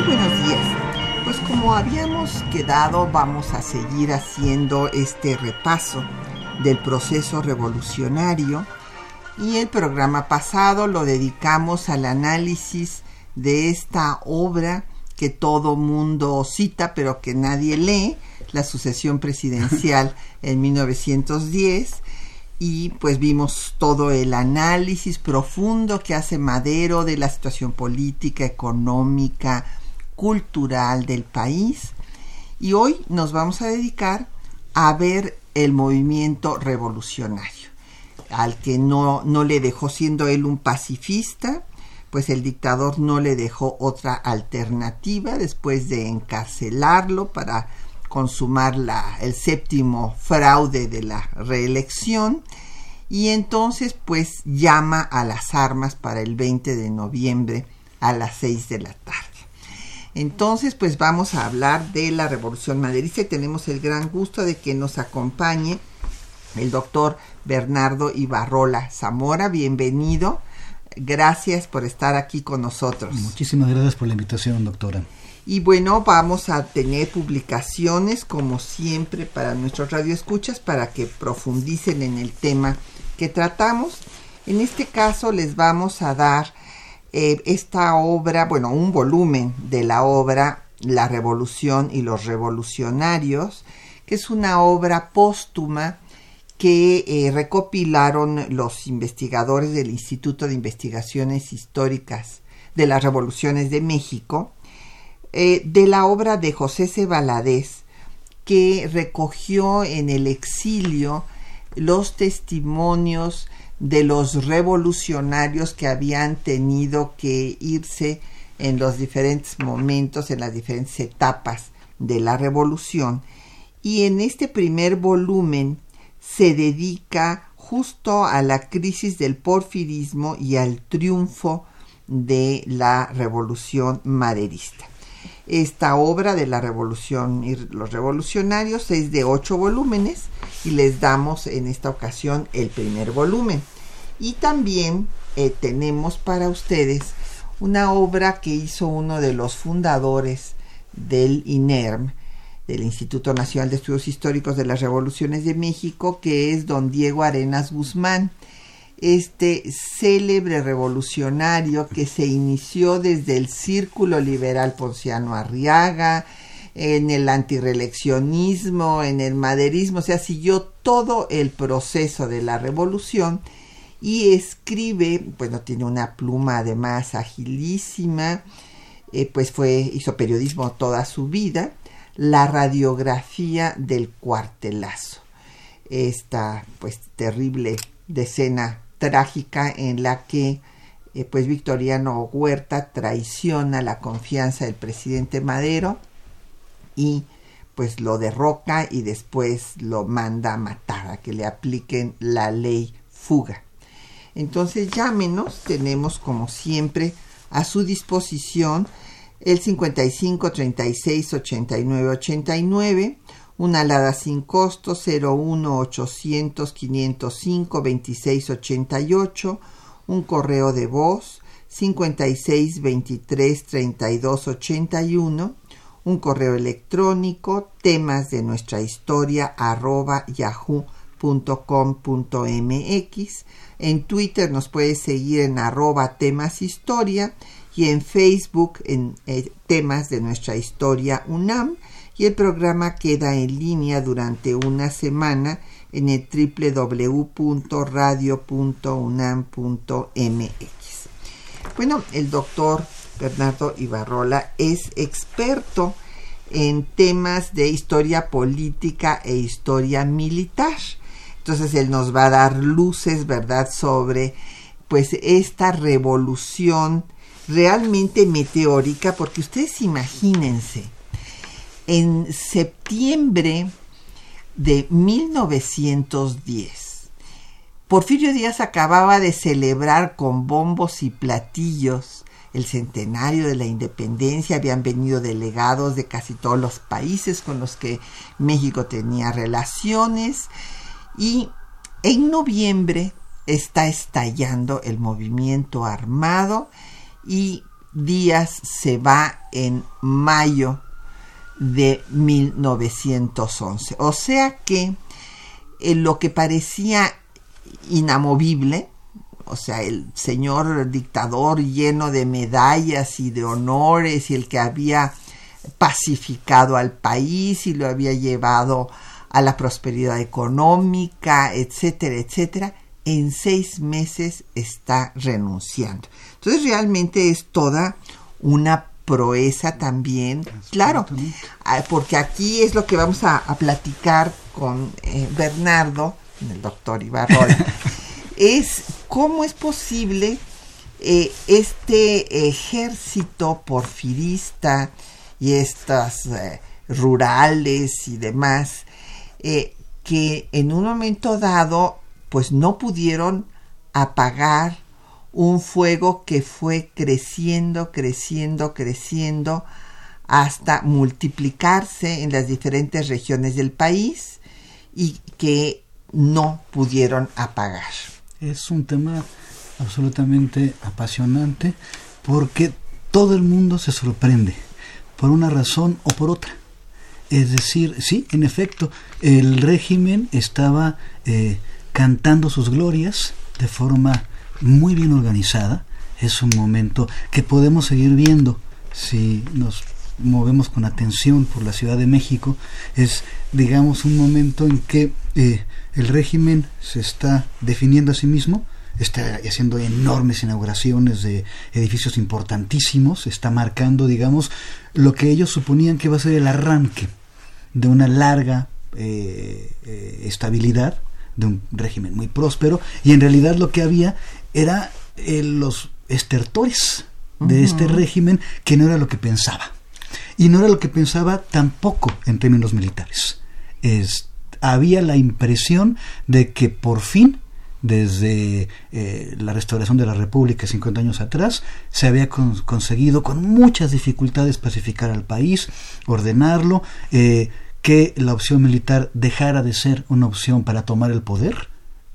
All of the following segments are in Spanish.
Muy buenos días. Pues como habíamos quedado, vamos a seguir haciendo este repaso del proceso revolucionario y el programa pasado lo dedicamos al análisis de esta obra que todo mundo cita pero que nadie lee, la sucesión presidencial en 1910 y pues vimos todo el análisis profundo que hace Madero de la situación política, económica, cultural del país y hoy nos vamos a dedicar a ver el movimiento revolucionario, al que no, no le dejó siendo él un pacifista, pues el dictador no le dejó otra alternativa después de encarcelarlo para consumar la, el séptimo fraude de la reelección y entonces pues llama a las armas para el 20 de noviembre a las 6 de la tarde. Entonces, pues vamos a hablar de la Revolución Maderista y tenemos el gran gusto de que nos acompañe el doctor Bernardo Ibarrola Zamora. Bienvenido. Gracias por estar aquí con nosotros. Muchísimas gracias por la invitación, doctora. Y bueno, vamos a tener publicaciones como siempre para nuestros radioescuchas para que profundicen en el tema que tratamos. En este caso les vamos a dar eh, esta obra, bueno, un volumen de la obra La Revolución y los Revolucionarios, que es una obra póstuma que eh, recopilaron los investigadores del Instituto de Investigaciones Históricas de las Revoluciones de México, eh, de la obra de José C. Que recogió en el exilio los testimonios de los revolucionarios que habían tenido que irse en los diferentes momentos, en las diferentes etapas de la revolución. Y en este primer volumen se dedica justo a la crisis del porfirismo y al triunfo de la revolución maderista. Esta obra de la revolución y los revolucionarios es de ocho volúmenes y les damos en esta ocasión el primer volumen. Y también eh, tenemos para ustedes una obra que hizo uno de los fundadores del INERM, del Instituto Nacional de Estudios Históricos de las Revoluciones de México, que es don Diego Arenas Guzmán este célebre revolucionario que se inició desde el Círculo Liberal Ponciano Arriaga, en el antireleccionismo, en el maderismo, o sea, siguió todo el proceso de la revolución y escribe, bueno, tiene una pluma además agilísima, eh, pues fue, hizo periodismo toda su vida, la radiografía del cuartelazo, esta pues terrible decena trágica en la que eh, pues Victoriano Huerta traiciona la confianza del presidente Madero y pues lo derroca y después lo manda a matar, a que le apliquen la ley fuga. Entonces llámenos, tenemos como siempre a su disposición el 55 36 89 89 una alada sin costo 01 800 505 2688, un correo de voz 56 23 32 81, un correo electrónico temas de nuestra historia arroba yahoo.com.mx. En Twitter nos puede seguir en arroba temas historia y en Facebook en eh, temas de nuestra historia UNAM y el programa queda en línea durante una semana en el www.radio.unam.mx. Bueno, el doctor Bernardo Ibarrola es experto en temas de historia política e historia militar. Entonces él nos va a dar luces, ¿verdad?, sobre pues esta revolución realmente meteórica, porque ustedes imagínense, en septiembre de 1910, Porfirio Díaz acababa de celebrar con bombos y platillos el centenario de la independencia, habían venido delegados de casi todos los países con los que México tenía relaciones. Y en noviembre está estallando el movimiento armado y Díaz se va en mayo de 1911. O sea que eh, lo que parecía inamovible, o sea, el señor dictador lleno de medallas y de honores y el que había pacificado al país y lo había llevado a la prosperidad económica, etcétera, etcétera, en seis meses está renunciando. Entonces realmente es toda una proeza también, claro, ah, porque aquí es lo que vamos a, platicar con eh, Bernardo, el doctor Ibarrola, es cómo es posible eh, este ejército porfirista y estas eh, rurales y demás, que en un momento dado pues no pudieron apagar un fuego que fue creciendo, creciendo, creciendo hasta multiplicarse en las diferentes regiones del país y que no pudieron apagar. Es un tema absolutamente apasionante porque todo el mundo se sorprende por una razón o por otra. Es decir, sí, en efecto, el régimen estaba eh, cantando sus glorias de forma muy bien organizada. Es un momento que podemos seguir viendo si nos movemos con atención por la Ciudad de México. Es, digamos, un momento en que eh, el régimen se está definiendo a sí mismo, está haciendo enormes inauguraciones de edificios importantísimos, está marcando, digamos, lo que ellos suponían que va a ser el arranque de una larga eh, eh, estabilidad, de un régimen muy próspero, y en realidad lo que había era eh, los estertores de este régimen que no era lo que pensaba. Y no era lo que pensaba tampoco en términos militares. Es, había la impresión de que por fin desde eh, la restauración de la República 50 años atrás, se había conseguido con muchas dificultades pacificar al país, ordenarlo, eh, que la opción militar dejara de ser una opción para tomar el poder.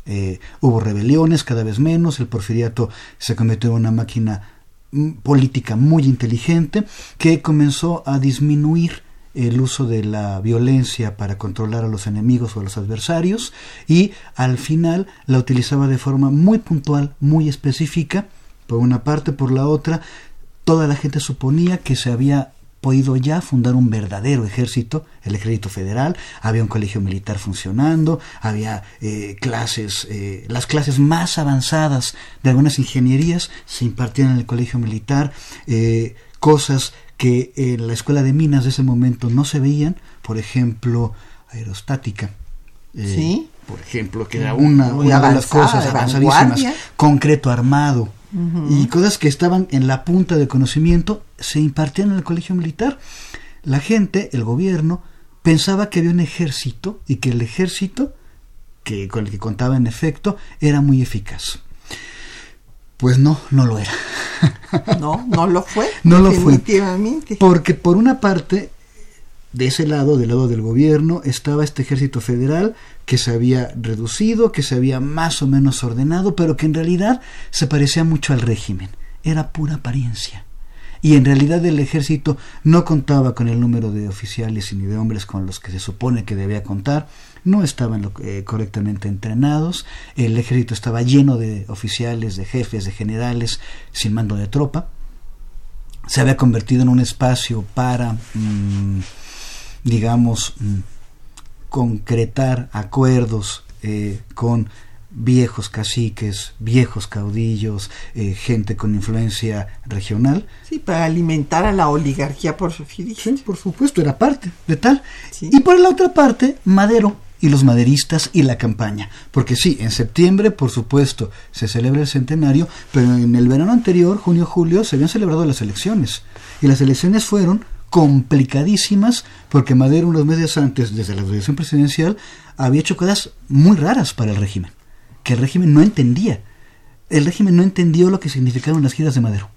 Eh, hubo rebeliones cada vez menos, el porfiriato se convirtió en una máquina mm, política muy inteligente que comenzó a disminuir el uso de la violencia para controlar a los enemigos o a los adversarios y al final la utilizaba de forma muy puntual, muy específica, por una parte, por la otra, toda la gente suponía que se había podido ya fundar un verdadero ejército, el ejército federal, había un colegio militar funcionando, había eh, clases, eh, las clases más avanzadas de algunas ingenierías se impartían en el colegio militar, eh, cosas que en la escuela de minas de ese momento no se veían, por ejemplo, aerostática. Eh, sí. Por ejemplo, que era una, una de las cosas avanzadísimas, concreto armado y cosas que estaban en la punta de conocimiento, se impartían en el colegio militar. La gente, el gobierno, pensaba que había un ejército y que el ejército, que con el que contaba en efecto, era muy eficaz. Pues no, no lo era. No, no lo fue. no lo fue. Porque por una parte, de ese lado, del lado del gobierno, estaba este ejército federal que se había reducido, que se había más o menos ordenado, pero que en realidad se parecía mucho al régimen. Era pura apariencia. Y en realidad el ejército no contaba con el número de oficiales ni de hombres con los que se supone que debía contar no estaban eh, correctamente entrenados, el ejército estaba lleno de oficiales, de jefes, de generales sin mando de tropa, se había convertido en un espacio para, mm, digamos, mm, concretar acuerdos eh, con viejos caciques, viejos caudillos, eh, gente con influencia regional. Sí, para alimentar a la oligarquía por Sí, por supuesto, era parte de tal. Y por la otra parte, Madero y los maderistas y la campaña. Porque sí, en septiembre, por supuesto, se celebra el centenario, pero en el verano anterior, junio-julio, se habían celebrado las elecciones. Y las elecciones fueron complicadísimas porque Madero unos meses antes, desde la elección presidencial, había hecho cosas muy raras para el régimen, que el régimen no entendía. El régimen no entendió lo que significaban las giras de Madero.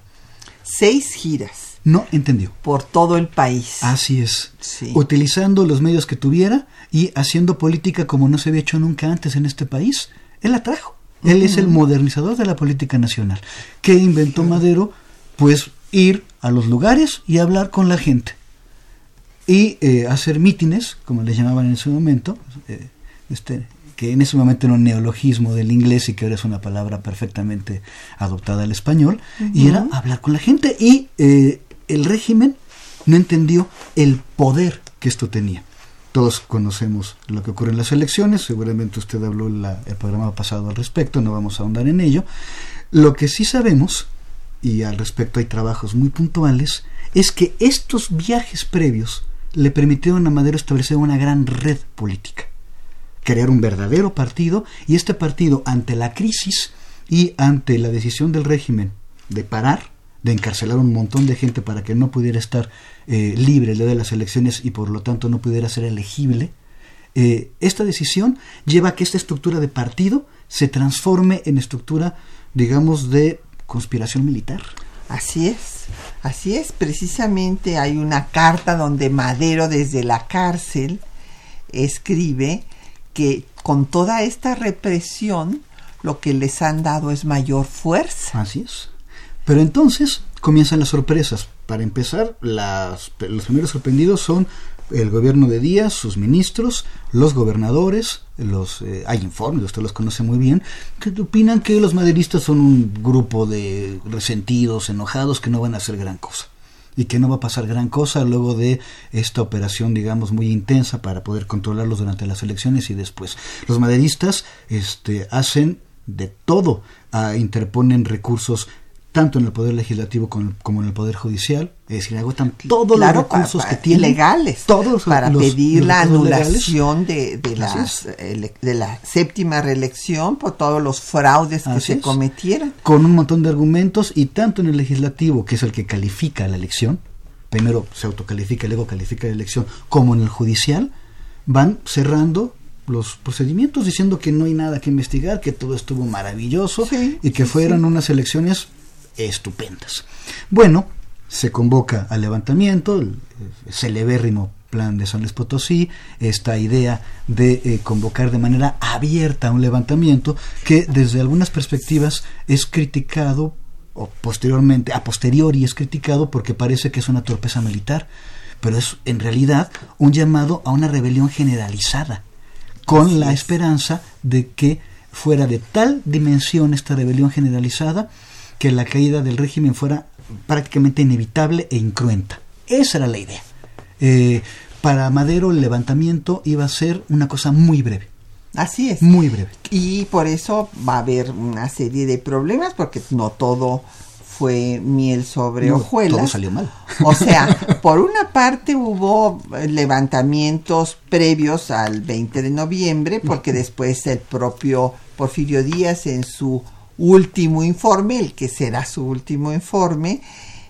Seis giras. No entendió. Por todo el país. Así es. Utilizando los medios que tuviera y haciendo política como no se había hecho nunca antes en este país. Él la trajo. Él es el modernizador de la política nacional. ¿Qué inventó Madero? Pues ir a los lugares y hablar con la gente. Y eh, hacer mítines, como le llamaban en ese momento, eh, este, que en ese momento era un neologismo del inglés y que ahora es una palabra perfectamente adoptada al español, y era hablar con la gente y eh, el régimen no entendió el poder que esto tenía. Todos conocemos lo que ocurre en las elecciones, seguramente usted habló el programa pasado al respecto, no vamos a ahondar en ello. Lo que sí sabemos, y al respecto hay trabajos muy puntuales, es que estos viajes previos le permitieron a Madero establecer una gran red política crear un verdadero partido y este partido ante la crisis y ante la decisión del régimen de parar, de encarcelar un montón de gente para que no pudiera estar eh, libre el día de las elecciones y por lo tanto no pudiera ser elegible, eh, esta decisión lleva a que esta estructura de partido se transforme en estructura, digamos, de conspiración militar. Así es, así es. Precisamente hay una carta donde Madero desde la cárcel escribe que con toda esta represión lo que les han dado es mayor fuerza. Así es. Pero entonces comienzan las sorpresas. Para empezar, las, los primeros sorprendidos son el gobierno de Díaz, sus ministros, los gobernadores, los eh, hay informes, usted los conoce muy bien, que opinan que los maderistas son un grupo de resentidos, enojados, que no van a hacer gran cosa y que no va a pasar gran cosa luego de esta operación, digamos, muy intensa para poder controlarlos durante las elecciones y después. Los maderistas este, hacen de todo, ah, interponen recursos tanto en el poder legislativo como, en el poder judicial, es decir, agotan todos los recursos que tienen legales todos para pedir la anulación de, de, de la séptima reelección por todos los fraudes que se cometieran. Con un montón de argumentos y tanto en el legislativo, que es el que califica la elección, primero se autocalifica y luego califica la elección, como en el judicial, van cerrando los procedimientos diciendo que no hay nada que investigar, que todo estuvo maravilloso y que fueron unas elecciones estupendas. Bueno, se convoca al levantamiento, el celebérrimo plan de San Luis Potosí, esta idea de eh, convocar de manera abierta un levantamiento que desde algunas perspectivas es criticado o posteriormente, a posteriori es criticado porque parece que es una torpeza militar, pero es en realidad un llamado a una rebelión generalizada, con la esperanza de que fuera de tal dimensión esta rebelión generalizada que la caída del régimen fuera prácticamente inevitable e incruenta. Esa era la idea. Eh, para Madero el levantamiento iba a ser una cosa muy breve. Así es. Muy breve. Y por eso va a haber una serie de problemas, porque no todo fue miel sobre hojuelas. Todo salió mal. O sea, por una parte hubo levantamientos previos al 20 de noviembre, porque después el propio Porfirio Díaz en su último informe, el que será su último informe,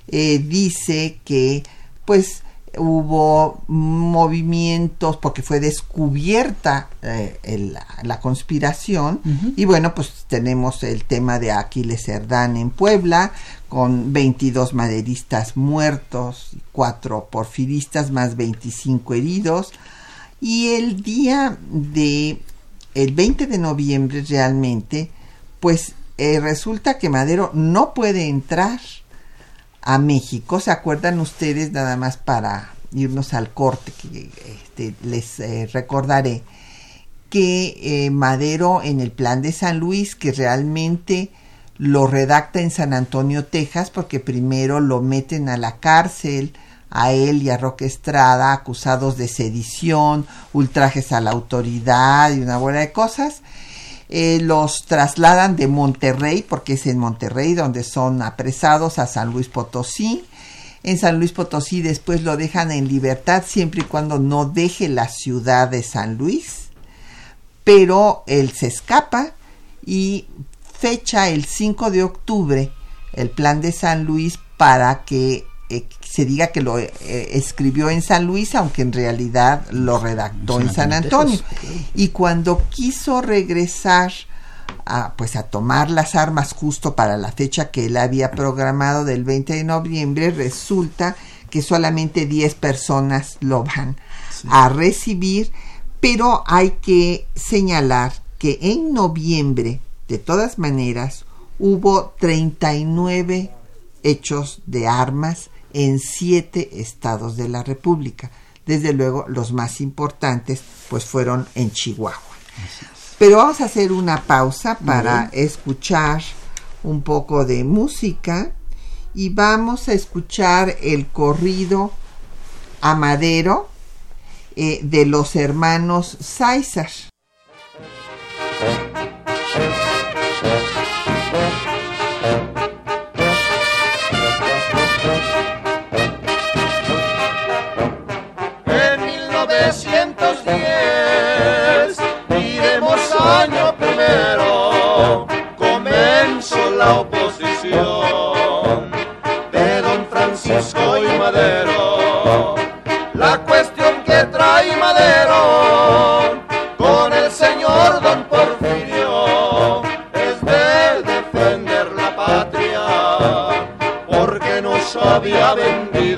eh, dice que pues hubo movimientos porque fue descubierta eh, la conspiración. Y bueno pues tenemos el tema de Aquiles Cerdán en Puebla con 22 maderistas muertos, cuatro porfiristas más 25 heridos. Y el día de el 20 de noviembre realmente pues eh, resulta que Madero no puede entrar a México. ¿Se acuerdan ustedes nada más para irnos al corte que este, les eh, recordaré que eh, Madero en el plan de San Luis que realmente lo redacta en San Antonio, Texas, porque primero lo meten a la cárcel a él y a Roque Estrada acusados de sedición, ultrajes a la autoridad y una buena de cosas eh, los trasladan de Monterrey, porque es en Monterrey donde son apresados, a San Luis Potosí. En San Luis Potosí después lo dejan en libertad siempre y cuando no deje la ciudad de San Luis. pero él se escapa y fecha el 5 de octubre el plan de San Luis para que se diga que lo eh, escribió en San Luis, aunque en realidad lo redactó en San Antonio. Y cuando quiso regresar a, pues a tomar las armas justo para la fecha que él había programado del 20 de noviembre, resulta que solamente 10 personas lo van a recibir, pero hay que señalar que en noviembre, de todas maneras, hubo 39 hechos de armas en siete estados de la República. Desde luego, los más importantes pues fueron en Chihuahua. Pero vamos a hacer una pausa para escuchar un poco de música y vamos a escuchar el corrido La cuestión que trae Madero con el señor Don Porfirio es de defender la patria porque nos había vendido.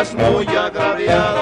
hermanos Sáizar. y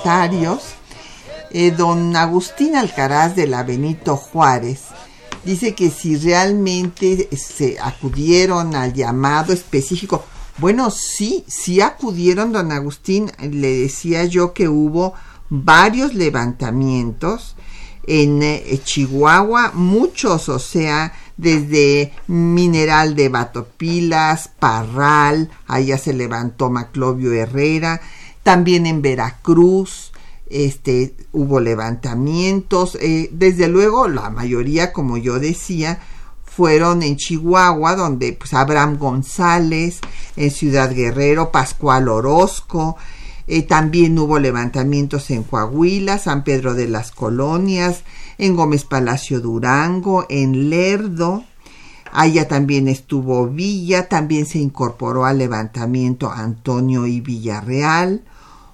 comentarios. Eh, don Agustín Alcaraz de la Benito Juárez dice que si realmente se acudieron al llamado específico, bueno, sí, sí acudieron, don Agustín, le decía yo que hubo varios levantamientos en eh, Chihuahua, muchos, o sea, desde Mineral de Batopilas, Parral, allá se levantó Maclovio Herrera, también en Veracruz este, hubo levantamientos. Eh, desde luego, la mayoría, como yo decía, fueron en Chihuahua, donde pues, Abraham González, en Ciudad Guerrero, Pascual Orozco. Eh, también hubo levantamientos en Coahuila, San Pedro de las Colonias, en Gómez Palacio Durango, en Lerdo. Allá también estuvo Villa, también se incorporó al levantamiento Antonio y Villarreal.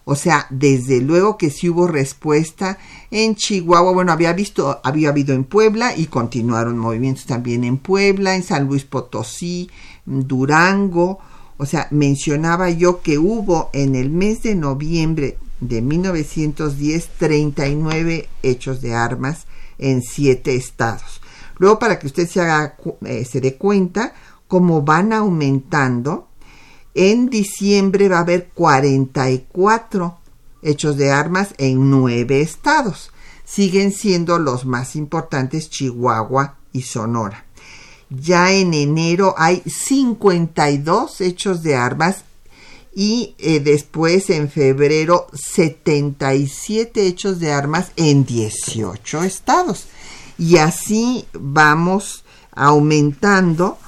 O sea, desde luego que sí hubo respuesta en Chihuahua. Bueno, había visto, había habido en Puebla y continuaron movimientos también en Puebla, en San Luis Potosí, Durango. O sea, mencionaba yo que hubo en el mes de noviembre de 1910 39 hechos de armas en siete estados. Luego, para que usted se, haga, eh, se dé cuenta cómo van aumentando en diciembre va a haber 44 hechos de armas en nueve estados. Siguen siendo los más importantes Chihuahua y Sonora. ya en enero hay 52 hechos de armas y eh, después en febrero 77 hechos de armas en 18 estados. Y así vamos aumentando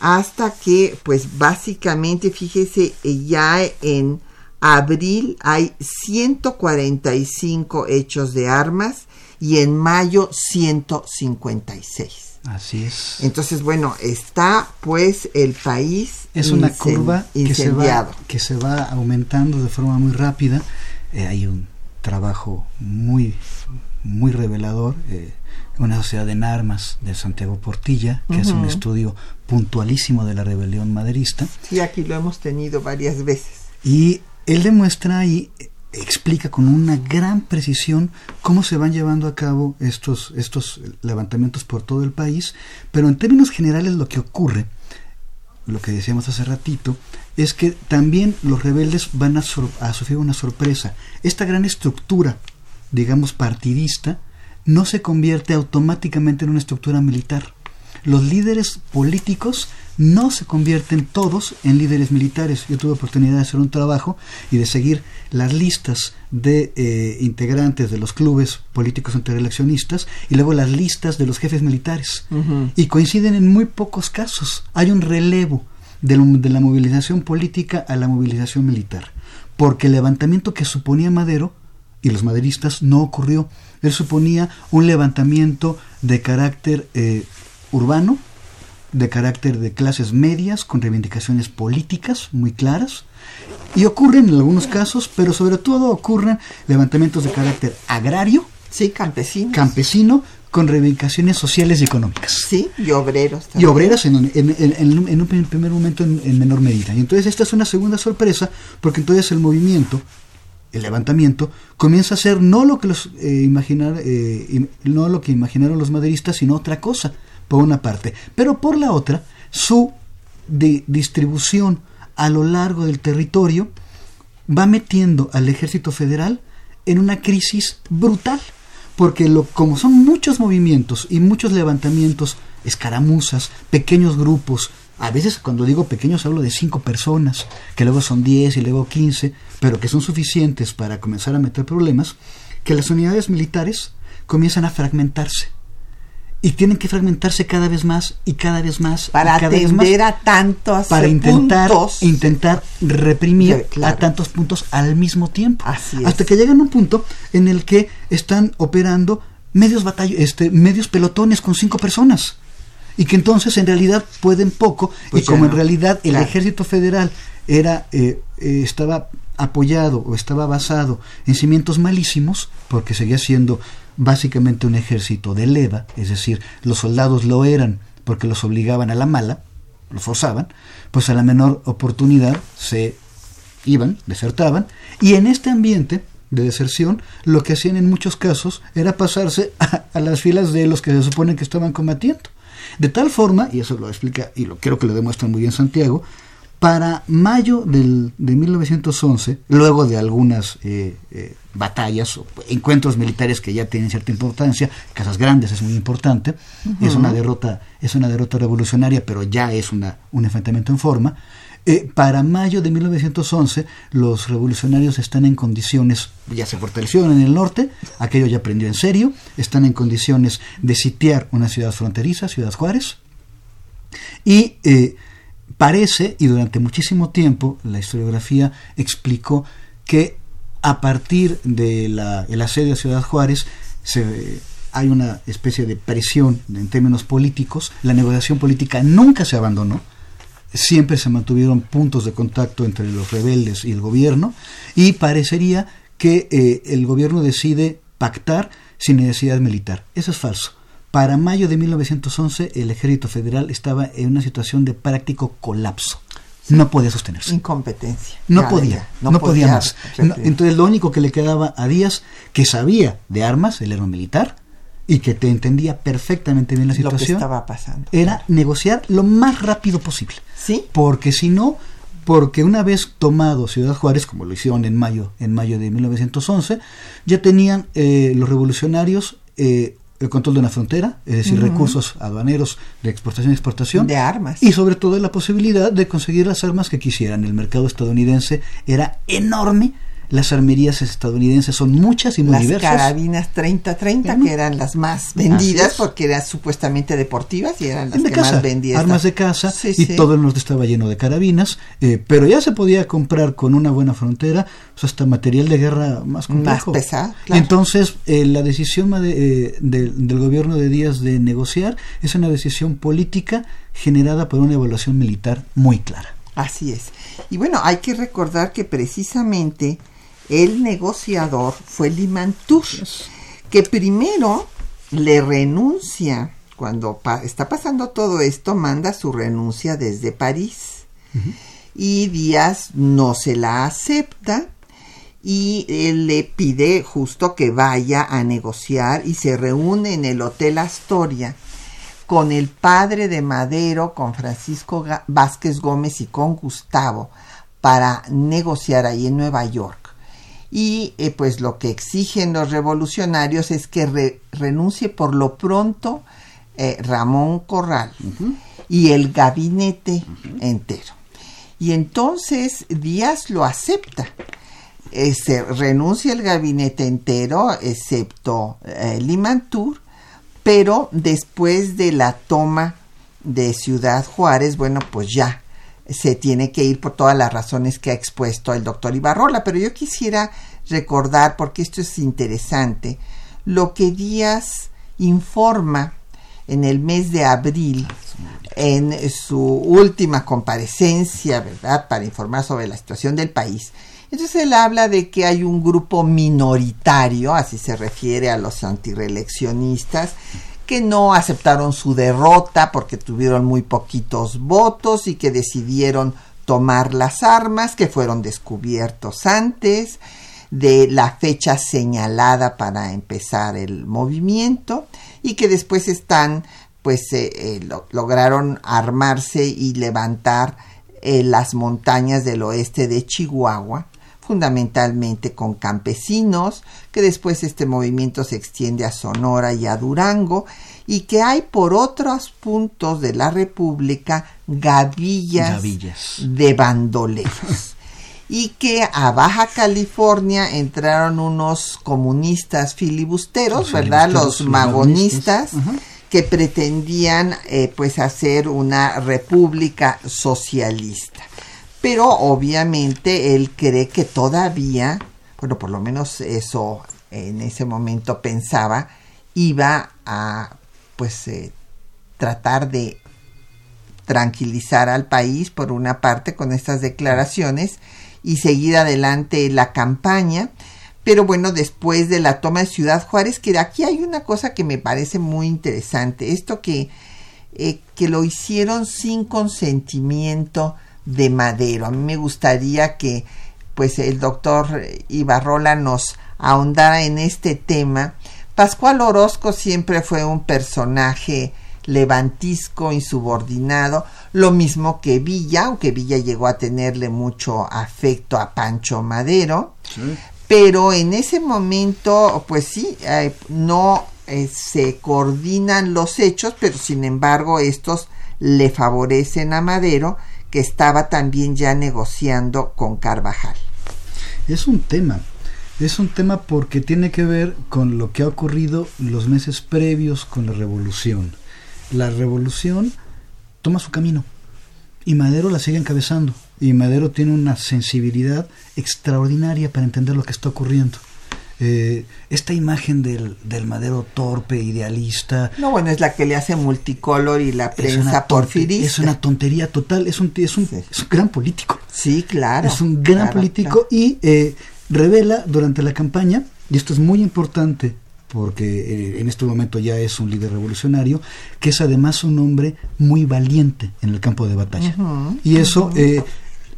hasta que pues básicamente fíjese ya en abril hay 145 hechos de armas y en mayo 156. Así es. Entonces, bueno, está pues el país es una curva que se, va, que se va aumentando de forma muy rápida. Eh, hay un trabajo muy muy revelador. Eh, una sociedad en armas de Santiago Portilla, que hace un estudio puntualísimo de la rebelión maderista. Sí, aquí lo hemos tenido varias veces. Y él demuestra y explica con una gran precisión cómo se van llevando a cabo estos, estos levantamientos por todo el país, pero en términos generales lo que ocurre, lo que decíamos hace ratito, es que también los rebeldes van a, a sufrir una sorpresa. Esta gran estructura, digamos, partidista, no se convierte automáticamente en una estructura militar. Los líderes políticos no se convierten todos en líderes militares. Yo tuve oportunidad de hacer un trabajo y de seguir las listas de eh, integrantes de los clubes políticos antireeleccionistas y luego las listas de los jefes militares. Y coinciden en muy pocos casos. Hay un relevo de, de la movilización política a la movilización militar. Porque el levantamiento que suponía Madero y los maderistas no ocurrió. Él suponía un levantamiento de carácter eh, urbano, de carácter de clases medias, con reivindicaciones políticas muy claras, y ocurren en algunos casos, pero sobre todo ocurren levantamientos de carácter agrario, sí, campesino, campesino, con reivindicaciones sociales y económicas. Sí, y obreros. Y obreras en, un primer momento en, menor medida. Y entonces esta es una segunda sorpresa, porque entonces el movimiento, el levantamiento, comienza a ser no lo que los eh, imaginar, eh, no lo que imaginaron los maderistas, sino otra cosa por una parte, pero por la otra, su distribución a lo largo del territorio va metiendo al ejército federal en una crisis brutal, porque lo, como son muchos movimientos y muchos levantamientos, escaramuzas, pequeños grupos, a veces cuando digo pequeños hablo de cinco personas, que luego son diez y luego quince, pero que son suficientes para comenzar a meter problemas, que las unidades militares comienzan a fragmentarse. Y tienen que fragmentarse cada vez más y cada vez más para atender a tantos para intentar intentar reprimir a tantos puntos al mismo tiempo. Hasta que llegan a un punto en el que están operando medios batallos este medios pelotones con cinco personas. Y que entonces en realidad pueden poco. Y pues como en realidad el ejército federal era eh, eh, estaba apoyado o estaba basado en cimientos malísimos porque seguía siendo básicamente un ejército de leva, es decir, los soldados lo eran porque los obligaban a la mala, los forzaban, pues a la menor oportunidad se iban, desertaban, y en este ambiente de deserción, lo que hacían en muchos casos era pasarse a, las filas de los que se supone que estaban combatiendo. De tal forma, y eso lo explica, y lo creo que lo demuestra muy bien Santiago, para mayo del, de 1911, luego de algunas eh, eh, batallas o encuentros militares que ya tienen cierta importancia, Casas Grandes es muy importante, es una derrota, es una derrota revolucionaria, pero ya es una, un enfrentamiento en forma. Eh, para mayo de 1911 los revolucionarios están en condiciones, ya se fortalecieron en el norte, aquello ya aprendió en serio, están en condiciones de sitiar una ciudad fronteriza, Ciudad Juárez, y Parece, y durante muchísimo tiempo, la historiografía explicó que a partir del la, asedio a Ciudad Juárez hay una especie de presión en términos políticos, la negociación política nunca se abandonó, siempre se mantuvieron puntos de contacto entre los rebeldes y el gobierno, y parecería que eh, el gobierno decide pactar sin necesidad militar. Eso es falso. Para mayo de 1911 el ejército federal estaba en una situación de práctico colapso. No podía sostenerse. Incompetencia. No podía, no, podía, más. entonces lo único que le quedaba a Díaz, que sabía de armas, él era un militar, y que te entendía perfectamente bien la situación, estaba pasando. era negociar lo más rápido posible. Sí. Porque si no, porque una vez tomado Ciudad Juárez, como lo hicieron en mayo, en mayo de 1911, ya tenían eh, los revolucionarios eh, el control de una frontera, es decir, recursos aduaneros de exportación y exportación. De armas. Y sobre todo la posibilidad de conseguir las armas que quisieran. El mercado estadounidense era enorme las armerías estadounidenses son muchas y muy las diversas. Las carabinas 30-30, que eran las más vendidas porque eran supuestamente deportivas y eran las de que casa, más vendían. Armas de casa sí, y sí. todo el norte estaba lleno de carabinas, eh, pero ya se podía comprar con una buena frontera pues hasta material de guerra más complejo. Más pesado. Claro. Entonces, eh, la decisión de, eh, de, del gobierno de Díaz de negociar es una decisión política generada por una evaluación militar muy clara. Así es. Y bueno, hay que recordar que precisamente el negociador fue Limantur, que primero le renuncia, cuando pa está pasando todo esto, manda su renuncia desde París. Uh -huh. Y Díaz no se la acepta y él le pide justo que vaya a negociar y se reúne en el Hotel Astoria con el padre de Madero, con Francisco Vázquez Gómez y con Gustavo para negociar ahí en Nueva York y eh, pues lo que exigen los revolucionarios es que re renuncie por lo pronto eh, Ramón Corral uh -huh. y el gabinete uh -huh. entero. Y entonces Díaz lo acepta. Eh, se renuncia el gabinete entero, excepto Limantur, pero después de la toma de Ciudad Juárez, bueno, pues ya se tiene que ir por todas las razones que ha expuesto el doctor Ibarrola, pero yo quisiera recordar, porque esto es interesante, lo que Díaz informa en el mes de abril en su última comparecencia, ¿verdad?, para informar sobre la situación del país. Entonces él habla de que hay un grupo minoritario, así se refiere a los antireeleccionistas, que no aceptaron su derrota porque tuvieron muy poquitos votos y que decidieron tomar las armas que fueron descubiertos antes de la fecha señalada para empezar el movimiento y que después están pues eh, eh, lo, lograron armarse y levantar eh, las montañas del oeste de Chihuahua fundamentalmente con campesinos, que después este movimiento se extiende a Sonora y a Durango, y que hay por otros puntos de la República gavillas, gavillas. de bandoleros. y que a Baja California entraron unos comunistas filibusteros, Los ¿verdad? filibusteros, Los magonistas. Que pretendían eh, pues hacer una república socialista pero obviamente él cree que todavía, bueno, por lo menos eso en ese momento pensaba, iba a pues eh, tratar de tranquilizar al país por una parte con estas declaraciones y seguir adelante la campaña. Pero bueno, después de la toma de Ciudad Juárez, que aquí hay una cosa que me parece muy interesante, esto que, eh, que lo hicieron sin consentimiento de Madero. A mí me gustaría que pues el doctor Ibarrola nos ahondara en este tema. Pascual Orozco siempre fue un personaje levantisco, insubordinado, lo mismo que Villa, aunque Villa llegó a tenerle mucho afecto a Pancho Madero, Sí. pero en ese momento, pues sí, eh, no eh, se coordinan los hechos, pero sin embargo estos le favorecen a Madero, que estaba también ya negociando con Carvajal. Es un tema, es un tema porque tiene que ver con lo que ha ocurrido los meses previos con la revolución. La revolución toma su camino y Madero la sigue encabezando y Madero tiene una sensibilidad extraordinaria para entender lo que está ocurriendo. Eh, esta imagen del, del, Madero torpe, idealista. No, bueno, es la que le hace multicolor y la prensa porfirista. Es una tontería total, es un, es un, sí. es un gran político. Sí, claro. Es un gran claro, político claro. y eh, revela durante la campaña, y esto es muy importante porque eh, en este momento ya es un líder revolucionario, que es además un hombre muy valiente en el campo de batalla. Uh -huh, y eso eh,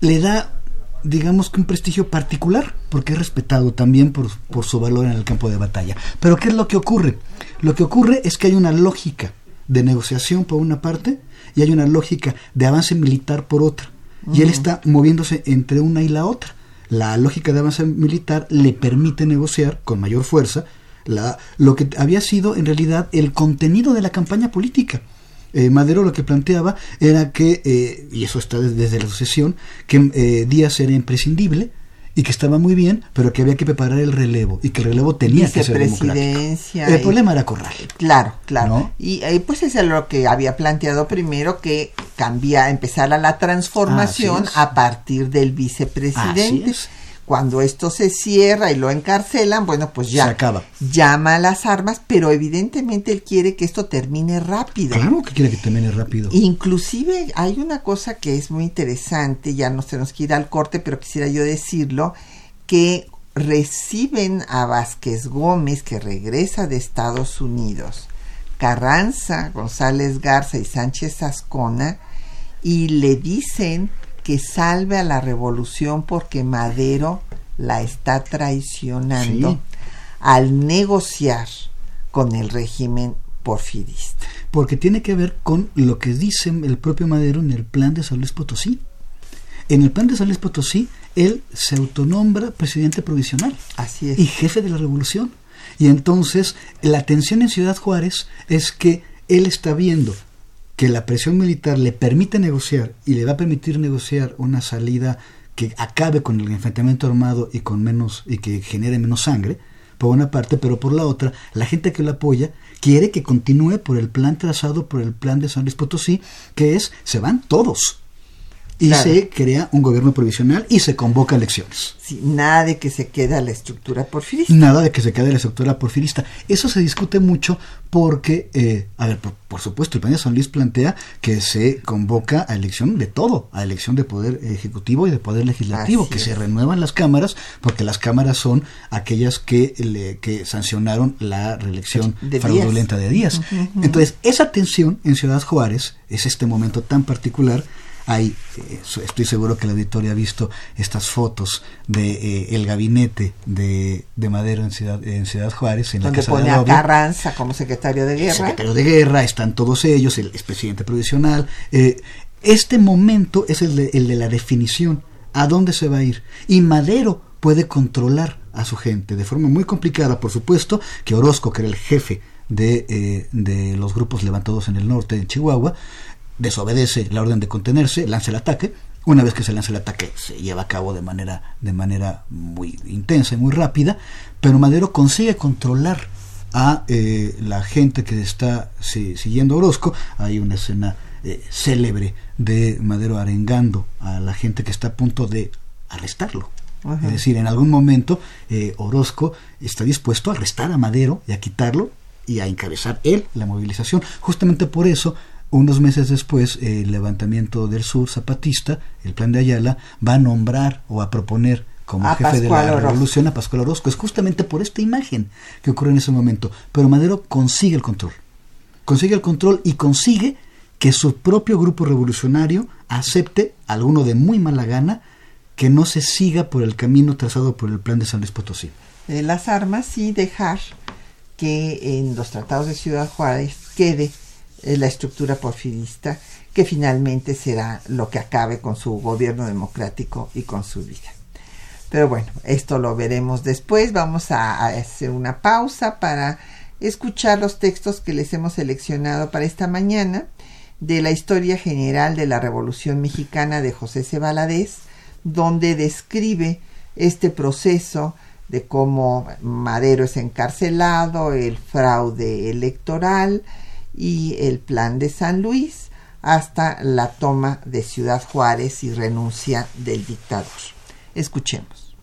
le da digamos que un prestigio particular, porque es respetado también por, por, su valor en el campo de batalla. Pero ¿qué es lo que ocurre? Lo que ocurre es que hay una lógica de negociación por una parte y hay una lógica de avance militar por otra. Uh -huh. Y él está moviéndose entre una y la otra. La lógica de avance militar le permite negociar con mayor fuerza la, lo que había sido en realidad el contenido de la campaña política. Eh, Madero lo que planteaba era que, eh, y eso está desde, la sucesión, que eh, Díaz era imprescindible, y que estaba muy bien, pero que había que preparar el relevo y que el relevo tenía que ser. El problema era Corral. Claro, claro. Y ahí pues es lo que había planteado primero que cambia, empezara la transformación a partir del vicepresidente cuando esto se cierra y lo encarcelan, bueno, pues ya acaba. llama a las armas, pero evidentemente él quiere que esto termine rápido. Claro que quiere que termine rápido. Inclusive hay una cosa que es muy interesante, ya no tenemos que ir al corte, pero quisiera yo decirlo, que reciben a Vázquez Gómez, que regresa de Estados Unidos, Carranza, González Garza y Sánchez Ascona, y le dicen que salve a la revolución porque Madero la está traicionando al negociar con el régimen porfirista. Porque tiene que ver con lo que dice el propio Madero en el plan de San Luis Potosí. En el plan de San Luis Potosí, él se autonombra presidente provisional. Así es. Y jefe de la revolución. Y entonces la tensión en Ciudad Juárez es que él está viendo que la presión militar le permite negociar y le va a permitir negociar una salida que acabe con el enfrentamiento armado y con menos y que genere menos sangre por una parte, pero por la otra, la gente que lo apoya quiere que continúe por el plan trazado por el plan de San Luis Potosí, que es se van todos y se crea un gobierno provisional y se convoca elecciones. Sí, nada de que se quede la estructura porfirista. Nada de que se quede la estructura porfirista. Eso se discute mucho porque, eh, a ver, por, supuesto, el plan de San Luis plantea que se convoca a elección de todo, a elección de poder ejecutivo y de poder legislativo, que se renuevan las cámaras, porque las cámaras son aquellas que, le, que sancionaron la reelección fraudulenta de Díaz. Entonces, esa tensión en Ciudad Juárez es este momento tan particular hay, eh, estoy seguro que la auditoría ha visto estas fotos de eh, el gabinete de, de, Madero en Ciudad, en Ciudad Juárez, en Donde la casa pone de a Carranza como secretario de guerra. Secretario de guerra, están todos ellos, el expresidente provisional. Eh, este momento es el de, el de la definición, a dónde se va a ir. Y Madero puede controlar a su gente de forma muy complicada, por supuesto, que Orozco, que era el jefe de, de los grupos levantados en el norte, en Chihuahua, desobedece la orden de contenerse, lanza el ataque. Una vez que se lanza el ataque se lleva a cabo de manera, de manera muy intensa y muy rápida, pero Madero consigue controlar a eh, la gente que está siguiendo a Orozco. Hay una escena eh, célebre de Madero arengando a la gente que está a punto de arrestarlo. Es decir, en algún momento eh, Orozco está dispuesto a arrestar a Madero y a quitarlo y a encabezar él la movilización. Justamente por eso unos meses después, el levantamiento del sur zapatista, el plan de Ayala, va a nombrar o a proponer como jefe de la revolución a Pascual Orozco. Es justamente por esta imagen que ocurre en ese momento. Pero Madero consigue el control. Consigue el control y consigue que su propio grupo revolucionario acepte, alguno de muy mala gana, que no se siga por el camino trazado por el plan de San Luis Potosí. De las armas y dejar que en los tratados de Ciudad Juárez quede la estructura porfirista, que finalmente será lo que acabe con su gobierno democrático y con su vida. Pero bueno, esto lo veremos después. Vamos a, hacer una pausa para escuchar los textos que les hemos seleccionado para esta mañana de la historia general de la Revolución Mexicana de José C. donde describe este proceso de cómo Madero es encarcelado, el fraude electoral, y el plan de San Luis hasta la toma de Ciudad Juárez y renuncia del dictador. Escuchemos.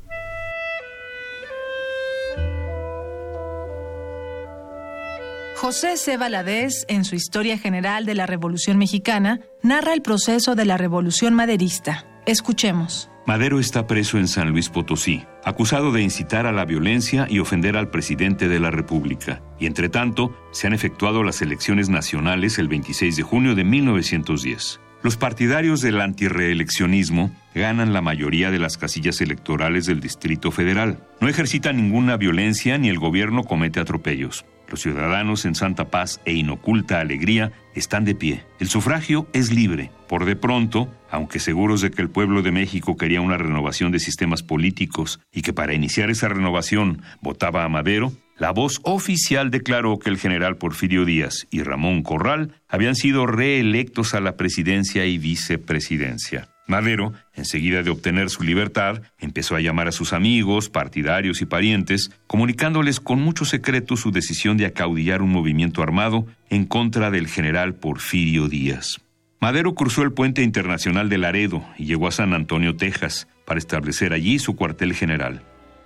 José C. Valadez, en su Historia General de la Revolución Mexicana, narra el proceso de la Revolución Maderista. Escuchemos. Madero está preso en San Luis Potosí, acusado de incitar a la violencia y ofender al presidente de la República. Y entre tanto, se han efectuado las elecciones nacionales el 26 de junio de 1910. Los partidarios del antireeleccionismo ganan la mayoría de las casillas electorales del Distrito Federal. No ejercitan ninguna violencia ni el gobierno comete atropellos. Los ciudadanos en santa paz e inoculta alegría están de pie. El sufragio es libre. Por de pronto, aunque seguros de que el pueblo de México quería una renovación de sistemas políticos y que para iniciar esa renovación votaba a Madero, la voz oficial declaró que el general Porfirio Díaz y Ramón Corral habían sido reelectos a la presidencia y vicepresidencia. Madero, enseguida de obtener su libertad, empezó a llamar a sus amigos, partidarios y parientes, comunicándoles con mucho secreto su decisión de acaudillar un movimiento armado en contra del general Porfirio Díaz. Madero cruzó el puente internacional de Laredo y llegó a San Antonio, Texas, para establecer allí su cuartel general.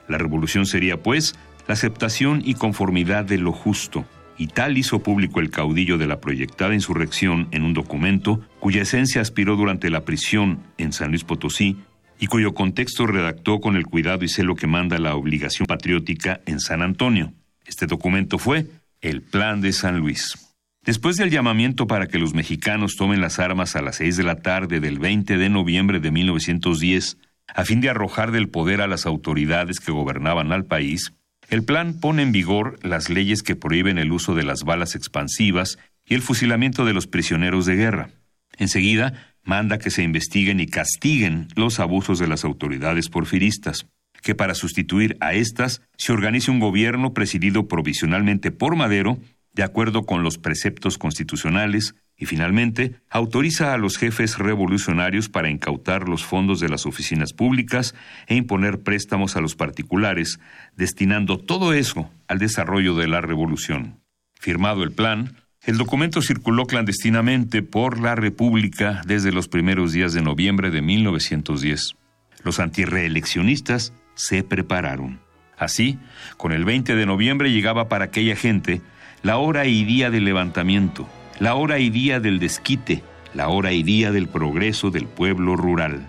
La revolución sería, pues, la aceptación y conformidad de lo justo, y tal hizo público el caudillo de la proyectada insurrección en un documento cuya esencia aspiró durante la prisión en San Luis Potosí y cuyo contexto redactó con el cuidado y celo que manda la obligación patriótica en San Antonio. Este documento fue el Plan de San Luis. Después del llamamiento para que los mexicanos tomen las armas a las seis de la tarde del 20 de noviembre de 1910, a fin de arrojar del poder a las autoridades que gobernaban al país, el plan pone en vigor las leyes que prohíben el uso de las balas expansivas y el fusilamiento de los prisioneros de guerra. Enseguida, manda que se investiguen y castiguen los abusos de las autoridades porfiristas, que para sustituir a estas se organice un gobierno presidido provisionalmente por Madero, de acuerdo con los preceptos constitucionales, y finalmente autoriza a los jefes revolucionarios para incautar los fondos de las oficinas públicas e imponer préstamos a los particulares, destinando todo eso al desarrollo de la revolución. Firmado el plan, el documento circuló clandestinamente por la República desde los primeros días de noviembre de 1910. Los antireeleccionistas se prepararon. Así, con el 20 de noviembre llegaba para aquella gente la hora y día del levantamiento, la hora y día del desquite, la hora y día del progreso del pueblo rural.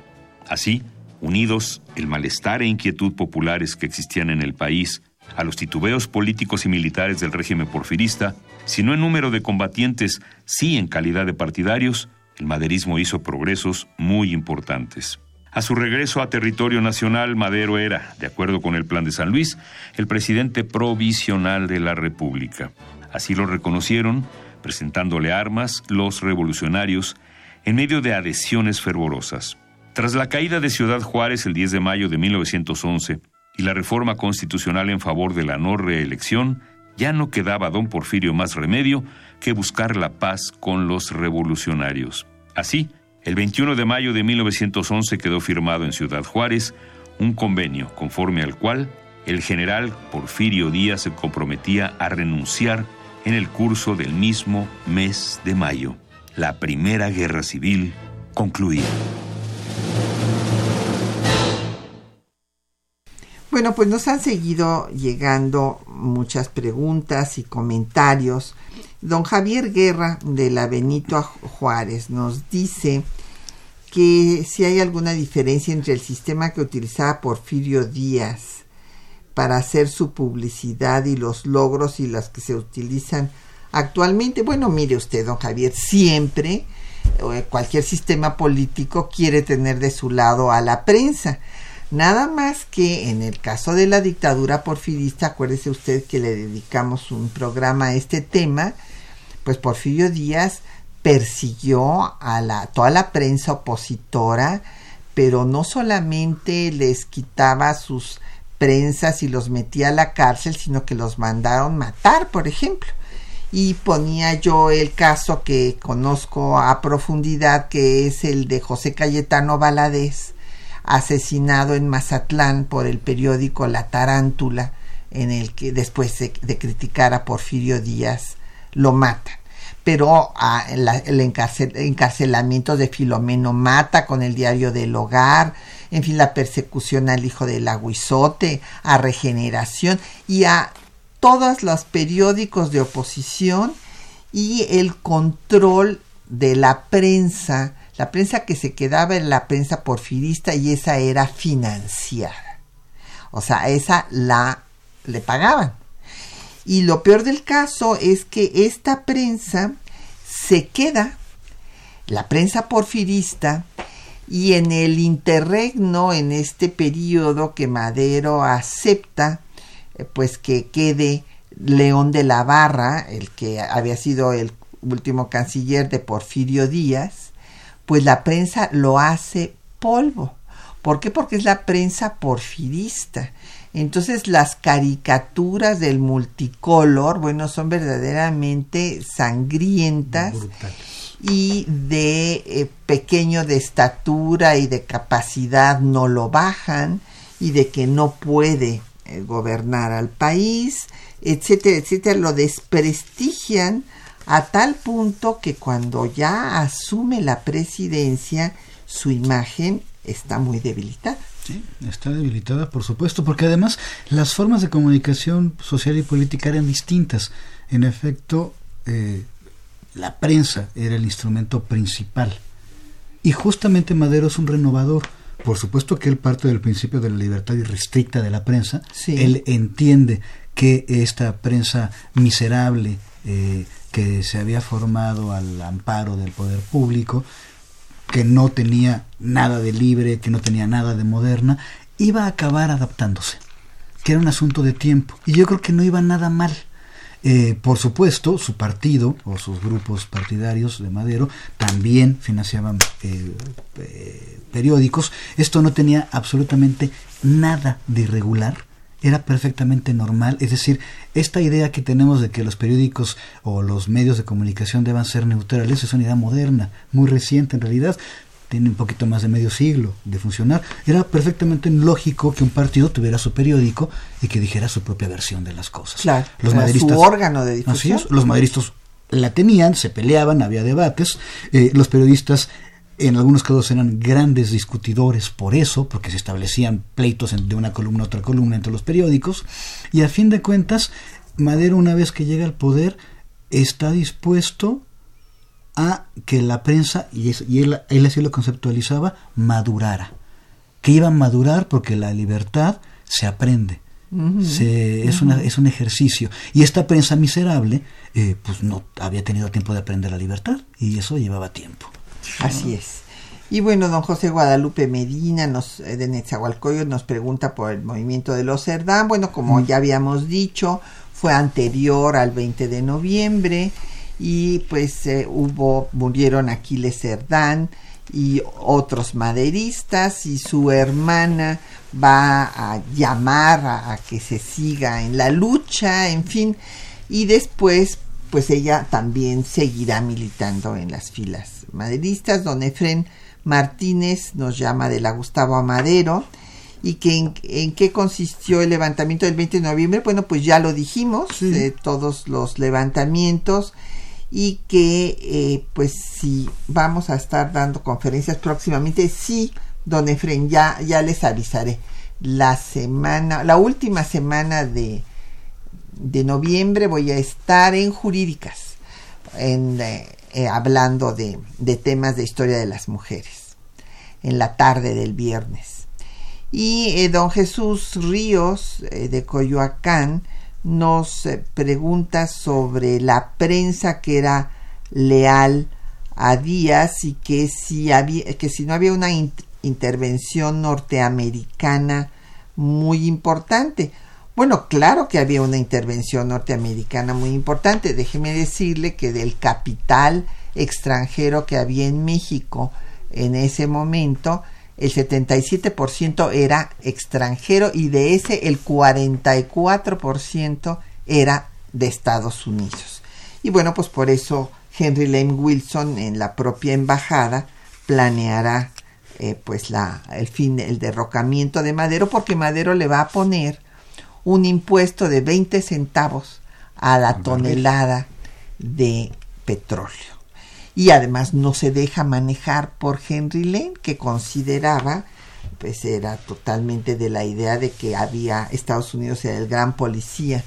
Así, unidos el malestar e inquietud populares que existían en el país, a los titubeos políticos y militares del régimen porfirista, si no en número de combatientes, sí en calidad de partidarios, el maderismo hizo progresos muy importantes. A su regreso a territorio nacional, Madero era, de acuerdo con el Plan de San Luis, el presidente provisional de la República. Así lo reconocieron presentándole armas los revolucionarios en medio de adhesiones fervorosas. Tras la caída de Ciudad Juárez el 10 de mayo de 1911 y la reforma constitucional en favor de la no reelección, ya no quedaba a don Porfirio más remedio que buscar la paz con los revolucionarios. Así, el 21 de mayo de 1911 quedó firmado en Ciudad Juárez un convenio conforme al cual el general Porfirio Díaz se comprometía a renunciar en el curso del mismo mes de mayo. La Primera Guerra Civil concluía. Bueno, pues nos han seguido llegando muchas preguntas y comentarios. Don Javier Guerra de la Benito Juárez nos dice que si hay alguna diferencia entre el sistema que utilizaba Porfirio Díaz para hacer su publicidad y los logros y las que se utilizan actualmente. Bueno, mire usted, don Javier, siempre eh, cualquier sistema político quiere tener de su lado a la prensa. Nada más que en el caso de la dictadura porfirista, acuérdese usted que le dedicamos un programa a este tema, pues Porfirio Díaz persiguió a la, toda la prensa opositora, pero no solamente les quitaba sus prensas y los metía a la cárcel, sino que los mandaron matar, por ejemplo. Y ponía yo el caso que conozco a profundidad, que es el de José Cayetano Valadez, asesinado en Mazatlán por el periódico La Tarántula, en el que después de, criticar a Porfirio Díaz lo matan pero ah, el encarcelamiento de Filomeno Mata con el diario del hogar, en fin, la persecución al hijo del aguizote, a regeneración y a todos los periódicos de oposición y el control de la prensa, la prensa que se quedaba en la prensa porfirista y esa era financiada. O sea, esa la le pagaban. Y lo peor del caso es que esta prensa se queda, la prensa porfirista, y en el interregno, en este periodo que Madero acepta, eh, pues que quede León de la Barra, el que había sido el último canciller de Porfirio Díaz, pues la prensa lo hace polvo, ¿Por qué? Porque es la prensa porfirista. Entonces las caricaturas del multicolor, bueno, son verdaderamente sangrientas y de eh, pequeño de estatura y de capacidad no lo bajan y de que no puede eh, gobernar al país, etcétera, etcétera, lo desprestigian a tal punto que cuando ya asume la presidencia, su imagen está muy debilitada. Sí, está debilitada, por supuesto, porque además las formas de comunicación social y política eran distintas. En efecto, eh, la prensa era el instrumento principal. Y justamente Madero es un renovador. Por supuesto que él parte del principio de la libertad irrestricta de la prensa. Él entiende que esta prensa miserable eh, que se había formado al amparo del poder público que no tenía nada de libre, que no tenía nada de moderna, iba a acabar adaptándose, que era un asunto de tiempo. Y yo creo que no iba nada mal. Eh, por supuesto, su partido o sus grupos partidarios de Madero también financiaban eh, eh, periódicos. Esto no tenía absolutamente nada de irregular era perfectamente normal. Es decir, esta idea que tenemos de que los periódicos o los medios de comunicación deban ser neutrales es una idea moderna, muy reciente en realidad. Tiene un poquito más de medio siglo de funcionar. Era perfectamente lógico que un partido tuviera su periódico y que dijera su propia versión de las cosas. Claro, los maderistas, su órgano de difusión. los maderistas la tenían, se peleaban, había debates. Eh, los periodistas en algunos casos eran grandes discutidores por eso, porque se establecían pleitos de una columna a otra columna entre los periódicos, y a fin de cuentas, Madero una vez que llega al poder está dispuesto a que la prensa, y, él, él así lo conceptualizaba, madurara, que iba a madurar porque la libertad se aprende. es, una, es un ejercicio. Y esta prensa miserable, eh, pues no había tenido tiempo de aprender la libertad, y eso llevaba tiempo. Así es. Y bueno, don José Guadalupe Medina nos, eh, de Netzahualcoyo nos pregunta por el movimiento de los Cerdán. Bueno, como ya habíamos dicho, fue anterior al 20 de noviembre y pues eh, hubo, murieron Aquiles Cerdán y otros maderistas y su hermana va a llamar a, a que se siga en la lucha, en fin, y después pues ella también seguirá militando en las filas maderistas. Don Efren Martínez nos llama de la Gustavo Amadero. ¿Y que en, qué consistió el levantamiento del 20 de noviembre? Bueno, pues ya lo dijimos, de todos los levantamientos y que eh, pues si vamos a estar dando conferencias próximamente, sí, don Efren, ya, ya les avisaré. La semana, la última semana de, de noviembre voy a estar en jurídicas, en, eh, eh, hablando de, de, temas de historia de las mujeres, en la tarde del viernes. Y don Jesús Ríos de Coyoacán nos pregunta sobre la prensa que era leal a Díaz y que si, había, que si no había una intervención norteamericana muy importante. Bueno, claro que había una intervención norteamericana muy importante. Déjeme decirle que del capital extranjero que había en México en ese momento, el 77% era extranjero y de ese el 44% era de Estados Unidos. Y bueno, pues por eso Henry Lane Wilson en la propia embajada planeará eh, pues la, el fin, el derrocamiento de Madero, porque Madero le va a poner un impuesto de 20 centavos a la tonelada de petróleo. Y además no se deja manejar por Henry Lane, que consideraba, pues era totalmente de la idea de que había Estados Unidos era el gran policía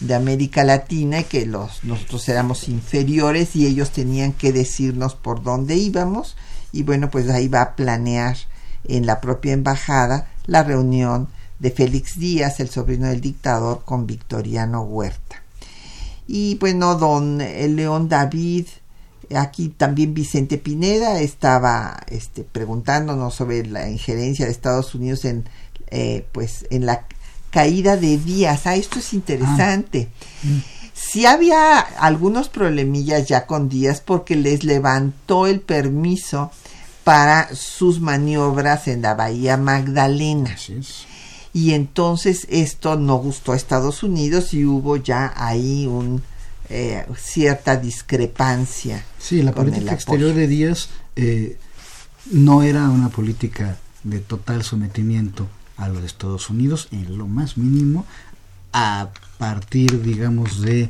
de América Latina y que los, nosotros éramos inferiores y ellos tenían que decirnos por dónde íbamos y bueno pues ahí va a planear en la propia embajada la reunión de Félix Díaz, el sobrino del dictador, con Victoriano Huerta. Y bueno, don León David, aquí también Vicente Pineda estaba este, preguntándonos sobre la injerencia de Estados Unidos en, eh, pues, en la caída de Díaz. Ah, esto es interesante. Ah, mm. Sí había algunos problemillas ya con Díaz porque les levantó el permiso para sus maniobras en la Bahía Magdalena. Y entonces esto no gustó a Estados Unidos y hubo ya ahí un eh, cierta discrepancia. Sí, la política exterior de Díaz eh, no era una política de total sometimiento a los Estados Unidos en lo más mínimo a partir digamos de eh,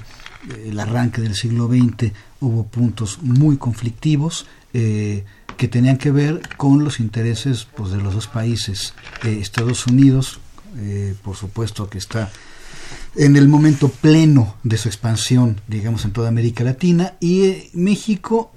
el arranque del siglo XX hubo puntos muy conflictivos eh, que tenían que ver con los intereses pues, de los dos países Estados Unidos por supuesto que está en el momento pleno de su expansión digamos en toda América Latina y México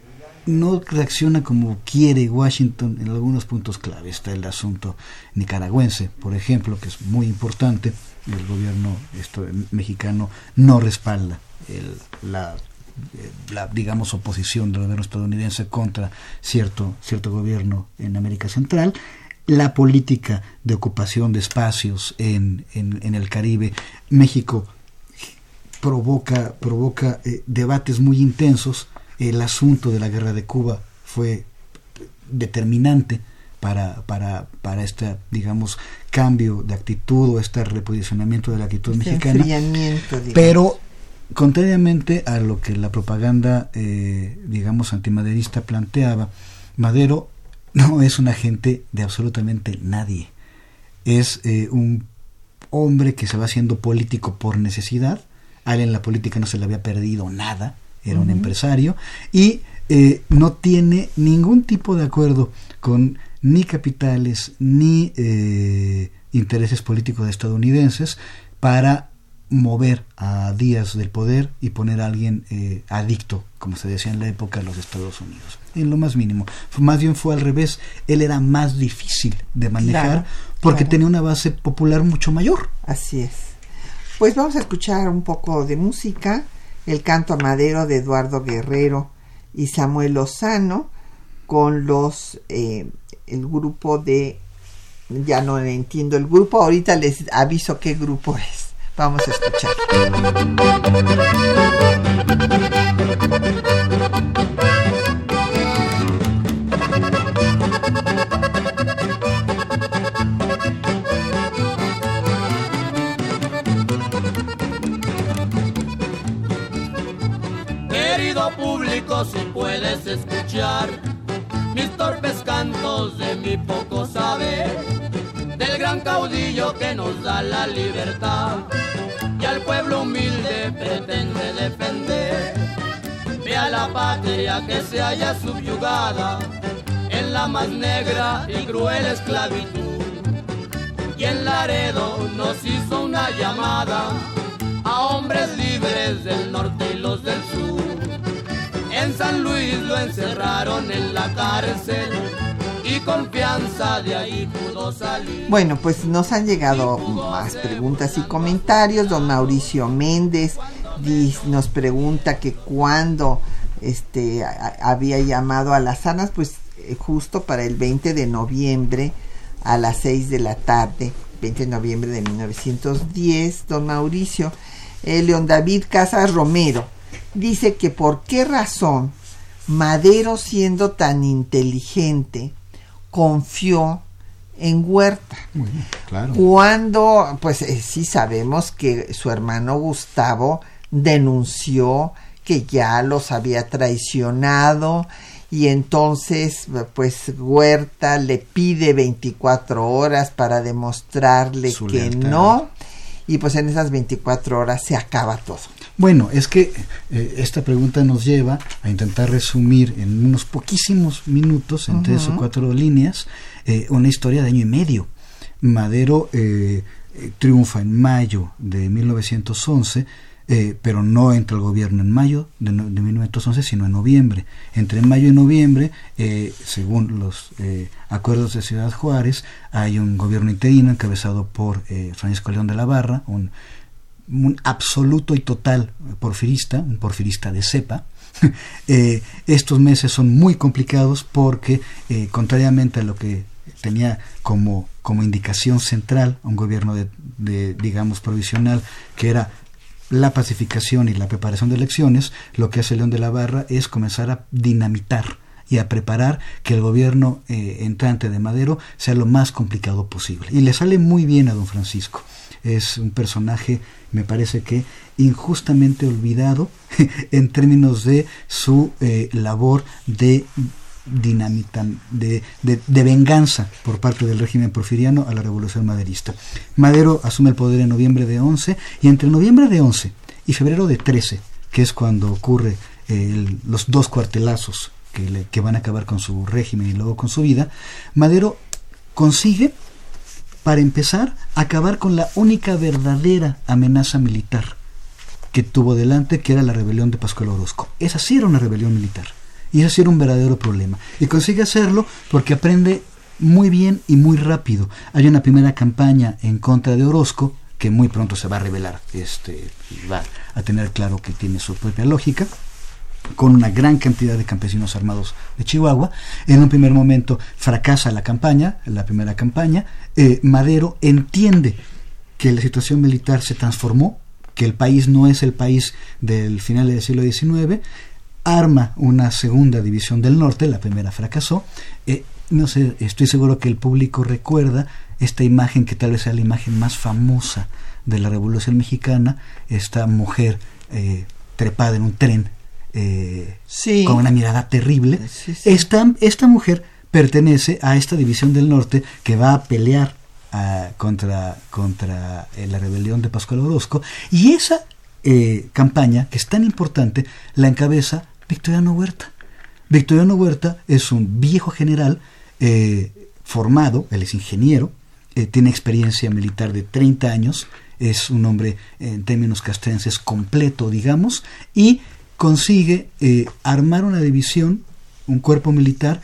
no reacciona como quiere Washington en algunos puntos clave. Está el asunto nicaragüense, por ejemplo, que es muy importante. El gobierno esto, mexicano no respalda el, la, eh, la, digamos, oposición del gobierno estadounidense contra cierto, cierto gobierno en América Central. La política de ocupación de espacios en, en, el Caribe, México provoca, provoca eh, debates muy intensos el asunto de la guerra de Cuba fue determinante para, para, para este, digamos, cambio de actitud o este reposicionamiento de la actitud este mexicana. Pero, contrariamente a lo que la propaganda, eh, digamos, antimaderista planteaba, Madero no es un agente de absolutamente nadie. Es eh, un hombre que se va haciendo político por necesidad. A él en la política no se le había perdido nada era un empresario, y eh, no tiene ningún tipo de acuerdo con ni capitales ni eh, intereses políticos estadounidenses para mover a Díaz del poder y poner a alguien eh, adicto, como se decía en la época, a los Estados Unidos. En lo más mínimo. Más bien fue al revés. Él era más difícil de manejar porque tenía una base popular mucho mayor. Así es. Pues vamos a escuchar un poco de música el canto a madero de Eduardo Guerrero y Samuel Lozano con los eh, el grupo de ya no entiendo el grupo ahorita les aviso qué grupo es vamos a escuchar. Si puedes escuchar mis torpes cantos de mi poco saber, del gran caudillo que nos da la libertad y al pueblo humilde pretende defender. Ve a la patria que se haya subyugada en la más negra y cruel esclavitud. Y en Laredo nos hizo una llamada a hombres libres del norte y los del sur en San Luis lo encerraron en la cárcel y confianza de ahí pudo salir. Bueno, pues nos han llegado más preguntas y comentarios. Don Mauricio Méndez nos pregunta que cuando este había llamado a las sanas, pues eh, justo para el 20 de noviembre a las 6 de la tarde, 20 de noviembre de 1910, don Mauricio, eh, León David Casas Romero dice que por qué razón Madero siendo tan inteligente confió en Huerta. Cuando, pues eh, sí sabemos que su hermano Gustavo denunció que ya los había traicionado y entonces pues Huerta le pide 24 horas para demostrarle que no y pues en esas 24 horas se acaba todo. Bueno, es que eh, esta pregunta nos lleva a intentar resumir en unos poquísimos minutos, en tres o cuatro líneas, eh, una historia de año y medio. Madero eh, triunfa en mayo de 1911 eh, pero no entra el gobierno en mayo de, 1911, sino en noviembre. Entre mayo y noviembre, eh, según los eh, acuerdos de Ciudad Juárez, hay un gobierno interino encabezado por Francisco León de la Barra, un, absoluto y total porfirista, un porfirista de cepa. estos meses son muy complicados porque, contrariamente a lo que tenía como, como indicación central un gobierno de, digamos, provisional, que era la pacificación y la preparación de elecciones, lo que hace León de la Barra es comenzar a dinamitar y a preparar que el gobierno eh, entrante de Madero sea lo más complicado posible. Y le sale muy bien a don Francisco. Es un personaje, me parece que injustamente olvidado en términos de su eh, labor de dinamita, de, de, venganza por parte del régimen porfiriano a la revolución maderista. Madero asume el poder en noviembre de 11 y entre noviembre de 11 y febrero de 13, que es cuando ocurre los dos cuartelazos que, que van a acabar con su régimen y luego con su vida, Madero consigue, para empezar, acabar con la única verdadera amenaza militar que tuvo delante, que era la rebelión de Pascual Orozco. Esa sí era una rebelión militar. Y eso era un verdadero problema. Y consigue hacerlo porque aprende muy bien y muy rápido. Hay una primera campaña en contra de Orozco, que muy pronto se va a revelar, este, va a tener claro que tiene su propia lógica con una gran cantidad de campesinos armados de Chihuahua. En un primer momento fracasa la campaña, la primera campaña. Eh, Madero entiende que la situación militar se transformó, que el país no es el país del final del siglo XIX, arma una segunda división del norte, la primera fracasó. Eh, no sé, estoy seguro que el público recuerda esta imagen que tal vez sea la imagen más famosa de la Revolución Mexicana, esta mujer eh, trepada en un tren eh, con una mirada terrible. Esta, esta mujer pertenece a esta división del norte que va a pelear ah, contra, contra la rebelión de Pascual Orozco y esa campaña, que es tan importante, la encabeza Victoriano Huerta. Victoriano Huerta es un viejo general eh, formado, él es ingeniero, eh, tiene experiencia militar de 30 años, es un hombre en términos castrenses completo, digamos, y consigue eh, armar una división, un cuerpo militar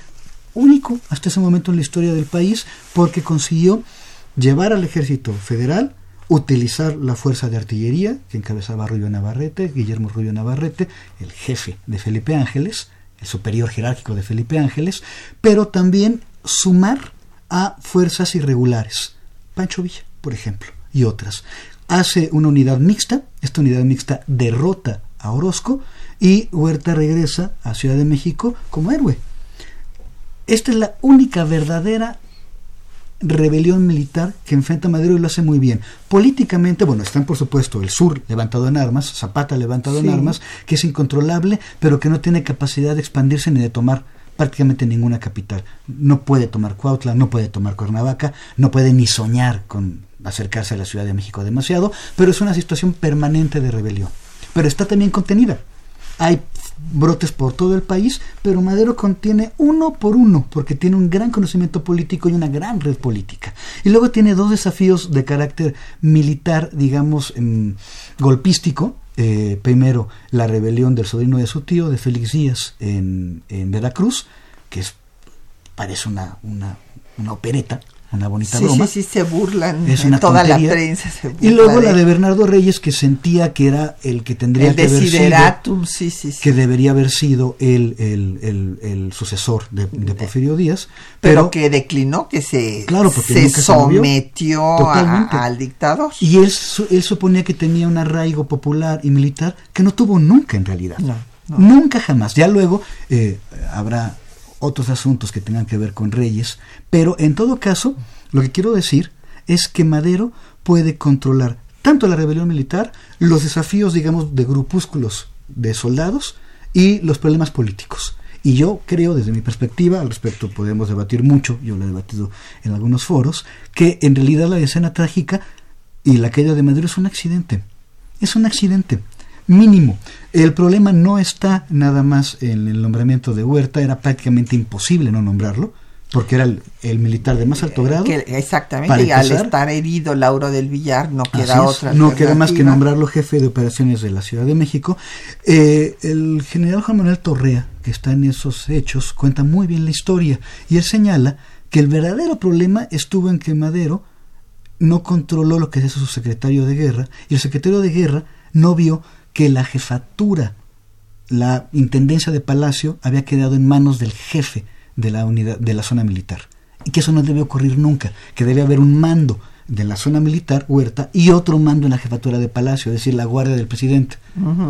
único hasta ese momento en la historia del país, porque consiguió llevar al ejército federal utilizar la fuerza de artillería que encabezaba Rubio Navarrete, Guillermo Rubio Navarrete, el jefe de Felipe Ángeles, el superior jerárquico de Felipe Ángeles, pero también sumar a fuerzas irregulares, Pancho Villa, por ejemplo, y otras. Hace una unidad mixta, esta unidad mixta derrota a Orozco y Huerta regresa a Ciudad de México como héroe. Esta es la única verdadera rebelión militar que enfrenta a Madero y lo hace muy bien. Políticamente, bueno, están por supuesto el sur levantado en armas, Zapata levantado en armas, que es incontrolable, pero que no tiene capacidad de expandirse ni de tomar prácticamente ninguna capital. No puede tomar Cuautla, no puede tomar Cuernavaca, no puede ni soñar con acercarse a la Ciudad de México demasiado, pero es una situación permanente de rebelión. Pero está también contenida. Hay brotes por todo el país, pero Madero contiene uno por uno, porque tiene un gran conocimiento político y una gran red política. Y luego tiene dos desafíos de carácter militar, digamos, golpístico. Eh, primero, la rebelión del sobrino de su tío, de Félix Díaz, en, Veracruz, que es, parece una, una, una opereta, una bonita broma. Sí, sí, se burlan. Es una toda la prensa Y luego la de Bernardo Reyes, que sentía que era el que tendría que haber sido. Sí, sí, sí. Que debería haber sido el, el, el, sucesor de, Porfirio Díaz. Pero, que declinó, que se, claro, se sometió al dictador. Y él, él suponía que tenía un arraigo popular y militar que no tuvo nunca en realidad. Nunca jamás. Ya luego eh, habrá otros asuntos que tengan que ver con reyes, pero en todo caso, lo que quiero decir es que Madero puede controlar tanto la rebelión militar, los desafíos, digamos, de grupúsculos de soldados y los problemas políticos. Y yo creo, desde mi perspectiva, al respecto podemos debatir mucho, yo lo he debatido en algunos foros, que en realidad la escena trágica y la caída de Madero es un accidente. Es un accidente mínimo. El problema no está nada más en el nombramiento de Huerta, era prácticamente imposible no nombrarlo, porque era el, militar de más alto eh, grado. exactamente, y al estar herido Lauro del Villar no queda otra. No queda más que nombrarlo jefe de operaciones de la Ciudad de México. Eh, el general Juan Manuel Torrea, que está en esos hechos, cuenta muy bien la historia y él señala que el verdadero problema estuvo en que Madero no controló lo que es su secretario de guerra y el secretario de guerra no vio que la jefatura, la intendencia de Palacio había quedado en manos del jefe de la unidad de la zona militar. Y que eso no debe ocurrir nunca, que debe haber un mando de la zona militar, Huerta, y otro mando en la jefatura de Palacio, es decir, la guardia del presidente.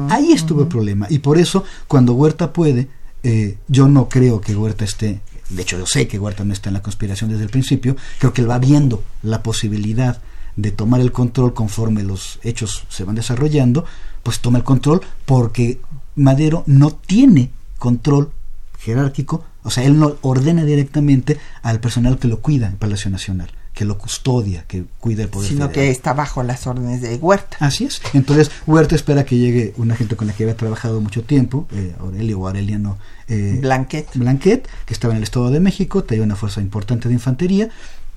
Ahí estuvo el problema. Y por eso cuando Huerta puede eh, yo no creo que Huerta esté, de hecho yo sé que Huerta no está en la conspiración desde el principio, creo que él va viendo la posibilidad de tomar el control conforme los hechos se van desarrollando, pues toma el control porque Madero no tiene control jerárquico, o sea, él no ordena directamente al personal que lo cuida en Palacio Nacional que lo custodia, que cuida el poder. Sino que está bajo las órdenes de Huerta. Así es. Entonces, Huerta espera que llegue una gente con la que había trabajado mucho tiempo, eh, Aurelio o Aureliano eh, Blanquet. Blanquet, que estaba en el Estado de México, tenía una fuerza importante de infantería,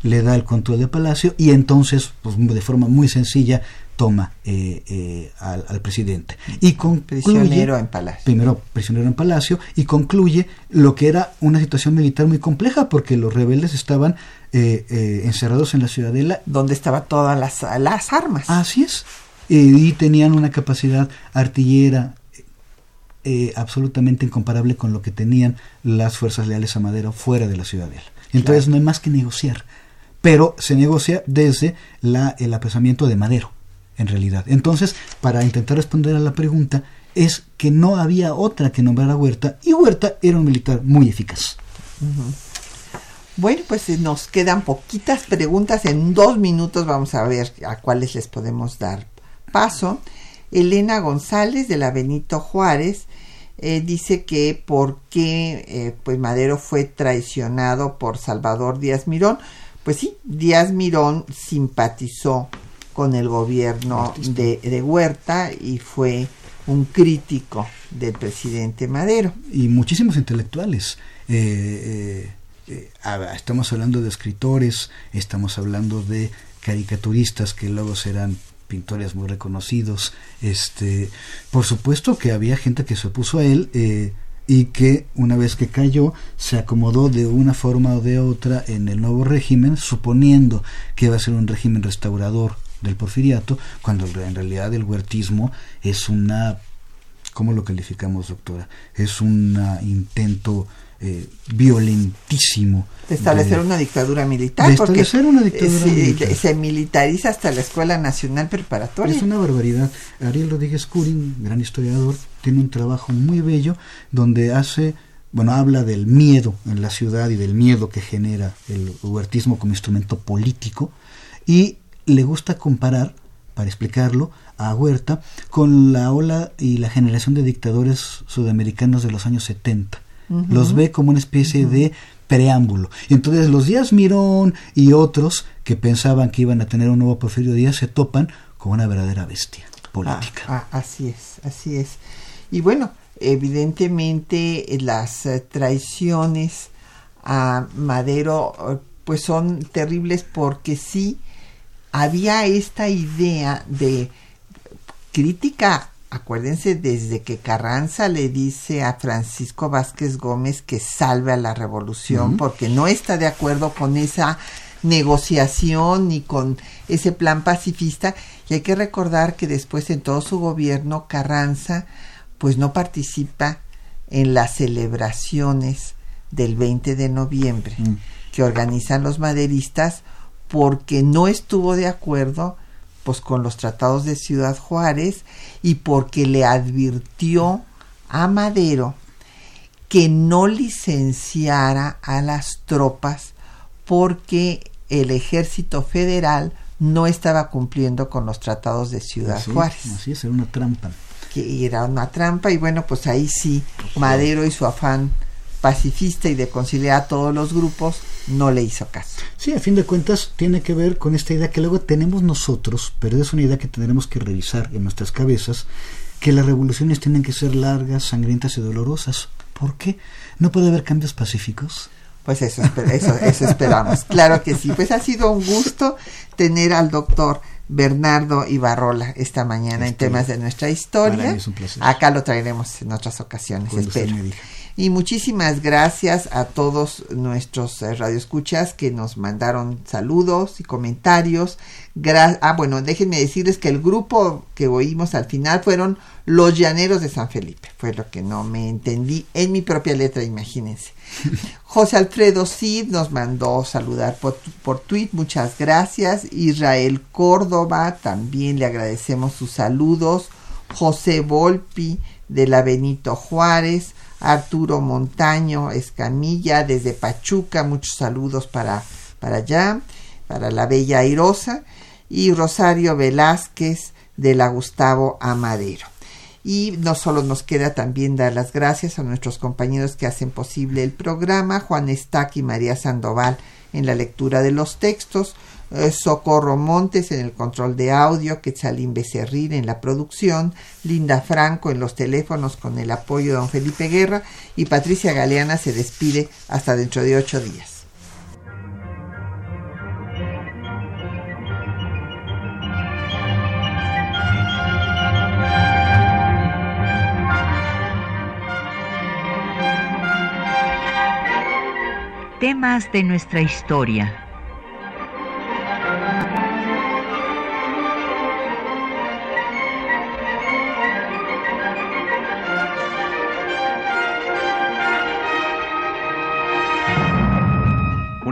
le da el control del palacio y entonces, pues de forma muy sencilla, toma eh, eh, al, al, presidente. Y concluye, prisionero en Palacio. Primero prisionero en Palacio y concluye lo que era una situación militar muy compleja porque los rebeldes estaban eh, eh, encerrados en la ciudadela. Donde estaban todas las, las armas. Así es. y tenían una capacidad artillera eh, absolutamente incomparable con lo que tenían las fuerzas leales a Madero fuera de la ciudadela. Entonces claro. no hay más que negociar. Pero se negocia desde la, el apresamiento de Madero, en realidad. Entonces, para intentar responder a la pregunta, es que no había otra que nombrar a Huerta, y Huerta era un militar muy eficaz. Bueno, pues nos quedan poquitas preguntas. En dos minutos vamos a ver a cuáles les podemos dar paso. Elena González de la Benito Juárez eh, dice que por qué eh, pues Madero fue traicionado por Salvador Díaz Mirón. Pues sí, Díaz Mirón simpatizó con el gobierno de, de Huerta y fue un crítico del presidente Madero. Y muchísimos intelectuales. Eh, eh, estamos hablando de escritores, estamos hablando de caricaturistas que luego serán pintores muy reconocidos. Este, por supuesto que había gente que se opuso a él eh, y que una vez que cayó se acomodó de una forma o de otra en el nuevo régimen, suponiendo que iba a ser un régimen restaurador del porfiriato, cuando en realidad el huertismo es una ¿cómo lo calificamos, doctora? Es un intento eh, violentísimo de establecer de, una dictadura militar de establecer porque una dictadura se, militar. se militariza hasta la escuela nacional preparatoria. Es una barbaridad. Ariel Rodríguez Curin gran historiador tiene un trabajo muy bello donde hace bueno habla del miedo en la ciudad y del miedo que genera el huertismo como instrumento político y le gusta comparar para explicarlo a Huerta con la ola y la generación de dictadores sudamericanos de los años 70 Uh -huh. los ve como una especie uh -huh. de preámbulo. Y entonces los Díaz Mirón y otros que pensaban que iban a tener un nuevo Porfirio Díaz se topan con una verdadera bestia política. Ah, ah, así es, así es. Y bueno, evidentemente las eh, traiciones a Madero pues son terribles porque sí había esta idea de crítica acuérdense desde que Carranza le dice a Francisco Vázquez Gómez que salve a la revolución uh -huh. porque no está de acuerdo con esa negociación ni con ese plan pacifista y hay que recordar que después en todo su gobierno Carranza pues no participa en las celebraciones del 20 de noviembre uh -huh. que organizan los maderistas porque no estuvo de acuerdo pues con los tratados de Ciudad Juárez y porque le advirtió a Madero que no licenciara a las tropas porque el ejército federal no estaba cumpliendo con los tratados de Ciudad así, Juárez. Así es, era una trampa. Que era una trampa y bueno, pues ahí sí, Madero y su afán pacifista y de conciliar a todos los grupos no le hizo caso. Sí, a fin de cuentas tiene que ver con esta idea que luego tenemos nosotros, pero es una idea que tendremos que revisar en nuestras cabezas, que las revoluciones tienen que ser largas, sangrientas y dolorosas. ¿Por qué? ¿No puede haber cambios pacíficos? Pues eso, eso, eso esperamos. Claro que sí. Pues ha sido un gusto tener al doctor Bernardo Ibarrola esta mañana este, en temas de nuestra historia. Acá lo traeremos en otras ocasiones, espero. Y muchísimas gracias a todos nuestros eh, radioescuchas que nos mandaron saludos y comentarios. Gra ah, bueno, déjenme decirles que el grupo que oímos al final fueron los Llaneros de San Felipe. Fue lo que no me entendí en mi propia letra, imagínense. José Alfredo Cid nos mandó saludar por, por tweet, muchas gracias. Israel Córdoba, también le agradecemos sus saludos. José Volpi de la Benito Juárez. Arturo Montaño Escamilla desde Pachuca, muchos saludos para, para allá, para la Bella Airosa, y Rosario Velázquez de la Gustavo Amadero. Y no solo nos queda también dar las gracias a nuestros compañeros que hacen posible el programa, Juan Estac y María Sandoval en la lectura de los textos, Socorro Montes en el control de audio, Quetzalín Becerril en la producción, Linda Franco en los teléfonos con el apoyo de don Felipe Guerra y Patricia Galeana se despide hasta dentro de ocho días. Temas de nuestra historia.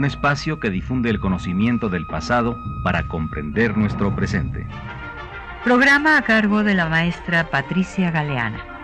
Espacio que difunde el conocimiento del pasado para comprender nuestro presente. Programa a cargo de la maestra Patricia Galeana.